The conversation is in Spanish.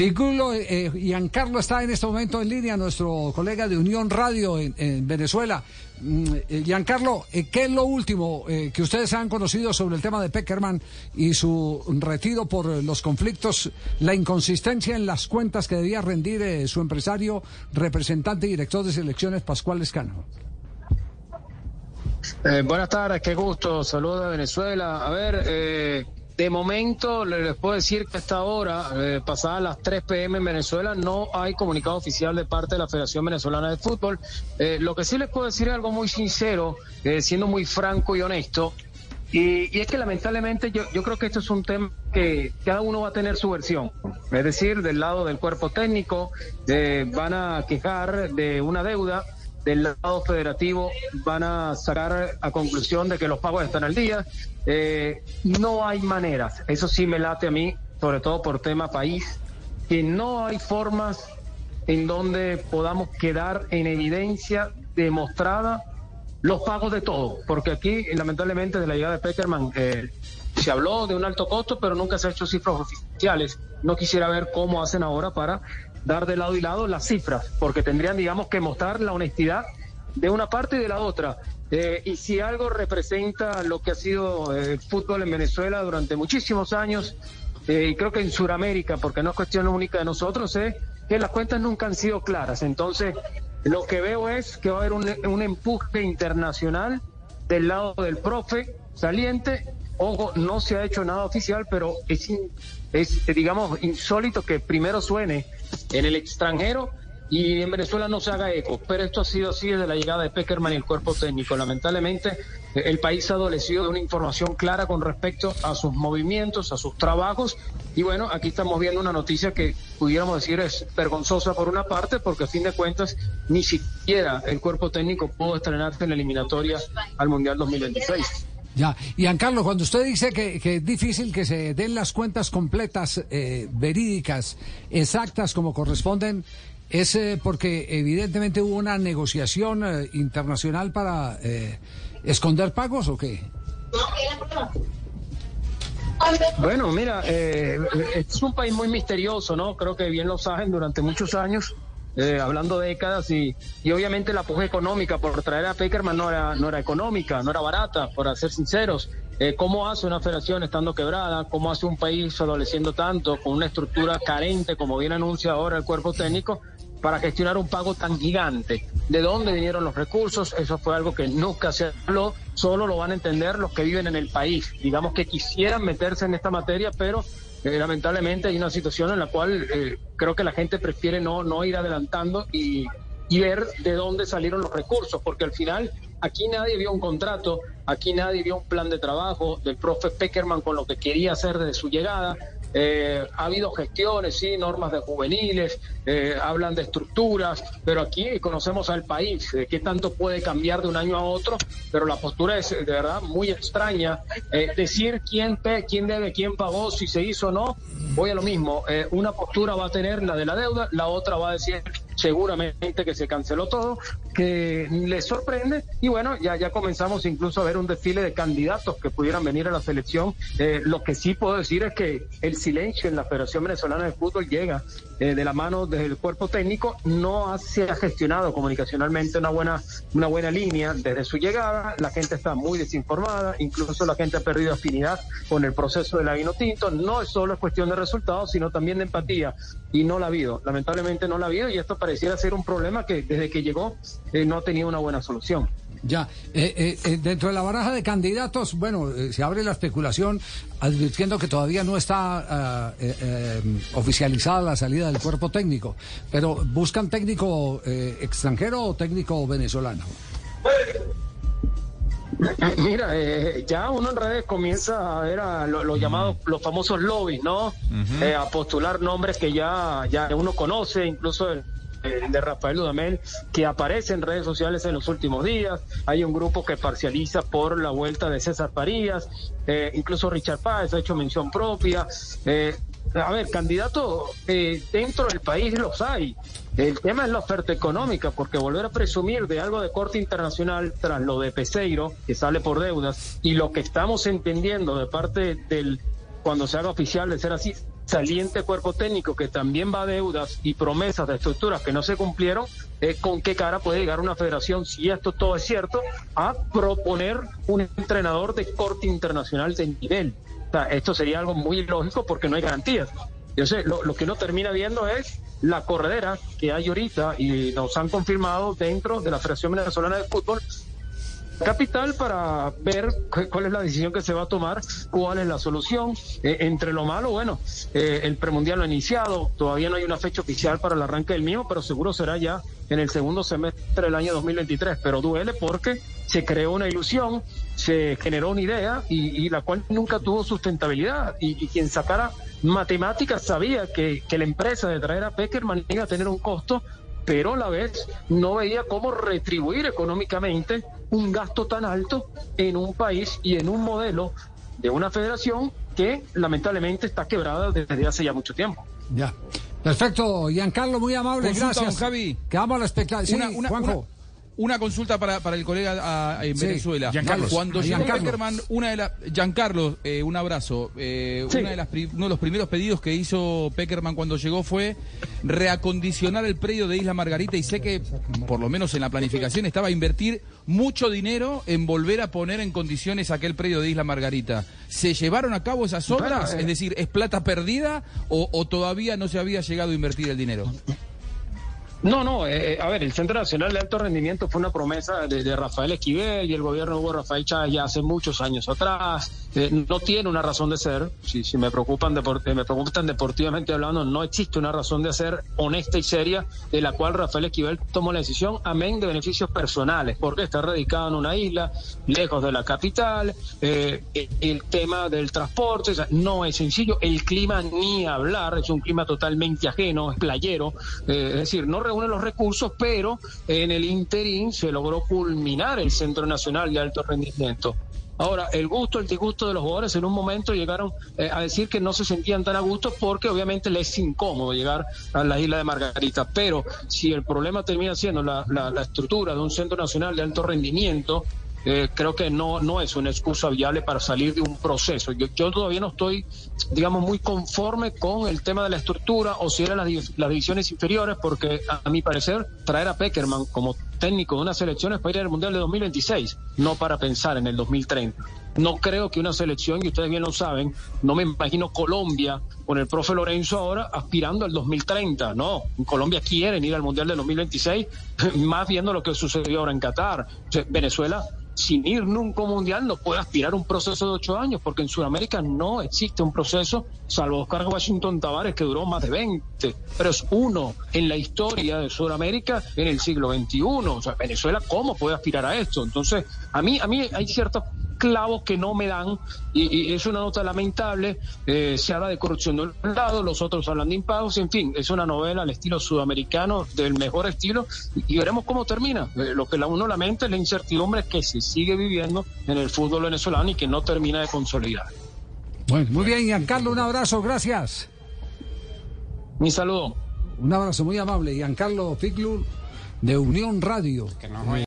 Figulo, eh, Giancarlo está en este momento en línea, nuestro colega de Unión Radio en, Venezuela. Mm, eh, Giancarlo, eh, ¿qué es lo último eh, que ustedes han conocido sobre el tema de Peckerman y su retiro por los conflictos, la inconsistencia en las cuentas que debía rendir su empresario, representante y director de selecciones, Pascual Escano? buenas tardes, qué gusto, saludos de Venezuela. A ver, de momento, les puedo decir que hasta ahora, eh, pasadas las 3 pm en Venezuela, no hay comunicado oficial de parte de la Federación Venezolana de Fútbol. Eh, lo que sí les puedo decir es algo muy sincero, eh, siendo muy franco y honesto. Y, es que lamentablemente yo, yo creo que esto es un tema que cada uno va a tener su versión. Es decir, del lado del cuerpo técnico, van a quejar de una deuda del lado federativo van a sacar a conclusión de que los pagos están al día. Eh, no hay maneras, eso sí me late a mí, sobre todo por tema país, que no hay formas en donde podamos quedar en evidencia demostrada los pagos de todo, porque aquí lamentablemente de la llegada de Peckerman eh, se habló de un alto costo, pero nunca se ha hecho cifras oficiales. No quisiera ver cómo hacen ahora para dar de lado y lado las cifras, porque tendrían, digamos, que mostrar la honestidad de una parte y de la otra. Eh, y si algo representa lo que ha sido eh, el fútbol en Venezuela durante muchísimos años, eh, y creo que en Sudamérica, porque no es cuestión única de nosotros, es que las cuentas nunca han sido claras. Entonces, lo que veo es que va a haber un, un empuje internacional del lado del profe saliente. Ojo, no se ha hecho nada oficial, pero es, digamos, insólito que primero suene en el extranjero y en Venezuela no se haga eco. Pero esto ha sido así desde la llegada de Peckerman y el cuerpo técnico. Lamentablemente, el país ha adolecido de una información clara con respecto a sus movimientos, a sus trabajos. Y bueno, aquí estamos viendo una noticia que pudiéramos decir es vergonzosa por una parte, porque a fin de cuentas ni siquiera el cuerpo técnico pudo estrenarse en la eliminatoria al Mundial 2026. Ya, y Carlos, cuando usted dice que, es difícil que se den las cuentas completas, eh, verídicas, exactas como corresponden, ¿es eh, porque evidentemente hubo una negociación eh, internacional para esconder pagos o qué? Bueno, mira, es un país muy misterioso, ¿no? Creo que bien lo saben durante muchos años. Eh, hablando de décadas, y, y obviamente la puja económica por traer a Peckerman no era, no era económica, no era barata, por ser sinceros. Eh, ¿Cómo hace una federación estando quebrada? ¿Cómo hace un país adoleciendo tanto, con una estructura carente, como bien anuncia ahora el cuerpo técnico, para gestionar un pago tan gigante? ¿De dónde vinieron los recursos? Eso fue algo que nunca se habló, solo lo van a entender los que viven en el país. Digamos que quisieran meterse en esta materia, pero eh, lamentablemente hay una situación en la cual eh, creo que la gente prefiere no, no ir adelantando y, y ver de dónde salieron los recursos, porque al final aquí nadie vio un contrato, aquí nadie vio un plan de trabajo del profe Peckerman con lo que quería hacer desde su llegada. Eh, ha habido gestiones, sí, normas de juveniles, eh, hablan de estructuras, pero aquí conocemos al país, de qué tanto puede cambiar de un año a otro, pero la postura es de verdad muy extraña. Eh, decir quién, quién debe, quién pagó, si se hizo o no, voy a lo mismo. una postura va a tener la de la deuda, la otra va a decir seguramente que se canceló todo, que les sorprende. Y bueno, ya, ya comenzamos incluso a ver un desfile de candidatos que pudieran venir a la selección. Eh, lo que sí puedo decir es que el silencio en la Federación Venezolana de Fútbol llega eh, de la mano del cuerpo técnico, no se ha gestionado comunicacionalmente una buena, una buena línea desde su llegada, la gente está muy desinformada, incluso la gente ha perdido afinidad con el proceso de la vino tinto, no es solo cuestión de resultados, sino también de empatía. Y no la ha habido, lamentablemente no la ha habido y esto pareciera ser un problema que desde que llegó eh, no ha tenido una buena solución. Ya, eh, eh, dentro de la baraja de candidatos, bueno, se abre la especulación advirtiendo que todavía no está ah, oficializada la salida del cuerpo técnico, pero ¿buscan técnico extranjero o técnico venezolano? Mira, ya uno en redes comienza a ver a los llamados, los famosos lobbies, ¿no? a postular nombres que ya, ya uno conoce, incluso el de Rafael Dudamel, que aparece en redes sociales en los últimos días. Hay un grupo que parcializa por la vuelta de César Parías, eh, incluso Richard Páez ha hecho mención propia. Eh, a ver, candidatos eh, dentro del país los hay. El tema es la oferta económica, porque volver a presumir de algo de corte internacional tras lo de Peseiro, que sale por deudas, y lo que estamos entendiendo de parte del, cuando se haga oficial de ser así, saliente cuerpo técnico que también va a deudas y promesas de estructuras que no se cumplieron, eh, con qué cara puede llegar una federación, si esto todo es cierto, a proponer un entrenador de corte internacional de nivel. Esto sería algo muy lógico porque no hay garantías. Sé, lo, lo que uno termina viendo es la corredera que hay ahorita y nos han confirmado dentro de la Federación Venezolana de Fútbol capital para ver cuál es la decisión que se va a tomar, cuál es la solución. Eh, entre lo malo, bueno, eh, el premundial lo ha iniciado, todavía no hay una fecha oficial para el arranque del mío, pero seguro será ya en el segundo semestre del año 2023. Pero duele porque se creó una ilusión, se generó una idea y, la cual nunca tuvo sustentabilidad. Y, quien sacara matemáticas sabía que, que la empresa de traer a Peckerman iba a tener un costo pero a la vez no veía cómo retribuir económicamente un gasto tan alto en un país y en un modelo de una federación que lamentablemente está quebrada desde hace ya mucho tiempo. Ya. Perfecto, Giancarlo, muy amable, gracias. Javi. Quedamos a la expectativa. Juanjo. Una consulta para, para el colega en Venezuela. Cuando llegó Peckerman, una de las. Giancarlo, eh, un abrazo. Eh, una de las, uno de los primeros pedidos que hizo Peckerman cuando llegó fue reacondicionar el predio de Isla Margarita y sé que, por lo menos en la planificación, estaba a invertir mucho dinero en volver a poner en condiciones aquel predio de Isla Margarita. ¿Se llevaron a cabo esas obras? Es decir, ¿es plata perdida o, o todavía no se había llegado a invertir el dinero? No, no, eh, eh, a ver, el Centro Nacional de Alto Rendimiento fue una promesa de, Rafael Esquivel y el gobierno de Hugo Rafael Chávez ya hace muchos años atrás. Eh, no tiene una razón de ser. Si, si me preocupan me preocupan deportivamente hablando, no existe una razón de ser honesta y seria de la cual Rafael Esquivel tomó la decisión, amén de beneficios personales, porque está radicado en una isla, lejos de la capital, el tema del transporte, no es sencillo, el clima ni hablar, es un clima totalmente ajeno, es playero, es decir, no reúne los recursos, pero en el interín se logró culminar el Centro Nacional de Alto Rendimiento. Ahora, el gusto, el disgusto de los jugadores en un momento llegaron eh, a decir que no se sentían tan a gusto porque obviamente les es incómodo llegar a la isla de Margarita. Pero si el problema termina siendo la, la estructura de un centro nacional de alto rendimiento, eh, creo que no, no es una excusa viable para salir de un proceso. Yo, yo todavía no estoy, digamos, muy conforme con el tema de la estructura o si eran las, las divisiones inferiores, porque a, mi parecer traer a Peckerman como técnico de una selección es para ir al Mundial de 2026, no para pensar en el 2030. No creo que una selección, y ustedes bien lo saben, no me imagino Colombia con el profe Lorenzo ahora aspirando al 2030. No, Colombia quieren ir al Mundial de 2026, más viendo lo que sucedió ahora en Qatar. Venezuela sin ir nunca mundial no puede aspirar a un proceso de ocho años, porque en Sudamérica no existe un proceso, salvo Oscar Washington Tavares, que duró más de 20, pero es uno en la historia de Sudamérica en el siglo XXI. O sea, Venezuela, ¿cómo puede aspirar a esto? Entonces, a mí, a mí hay ciertas clavos que no me dan y, es una nota lamentable. Eh, se habla de corrupción de un lado, los otros hablan de impagos, en fin, es una novela al estilo sudamericano del mejor estilo y, veremos cómo termina. Eh, lo que la uno lamenta es la incertidumbre que se sigue viviendo en el fútbol venezolano y que no termina de consolidar. Bueno, muy bien, Giancarlo, un abrazo, gracias. Mi saludo. Un abrazo muy amable, Giancarlo Figlur de Unión Radio.